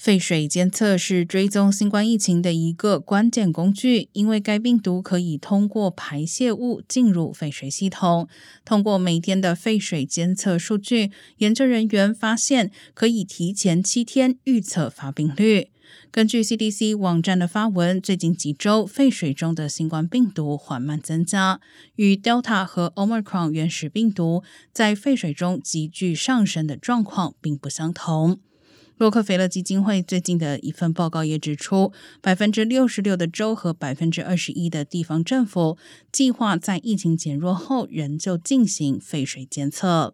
废水监测是追踪新冠疫情的一个关键工具，因为该病毒可以通过排泄物进入废水系统。通过每天的废水监测数据，研究人员发现可以提前七天预测发病率。根据 CDC 网站的发文，最近几周废水中的新冠病毒缓慢增加，与 Delta 和 Omicron 原始病毒在废水中急剧上升的状况并不相同。洛克菲勒基金会最近的一份报告也指出，百分之六十六的州和百分之二十一的地方政府计划在疫情减弱后仍旧进行废水监测。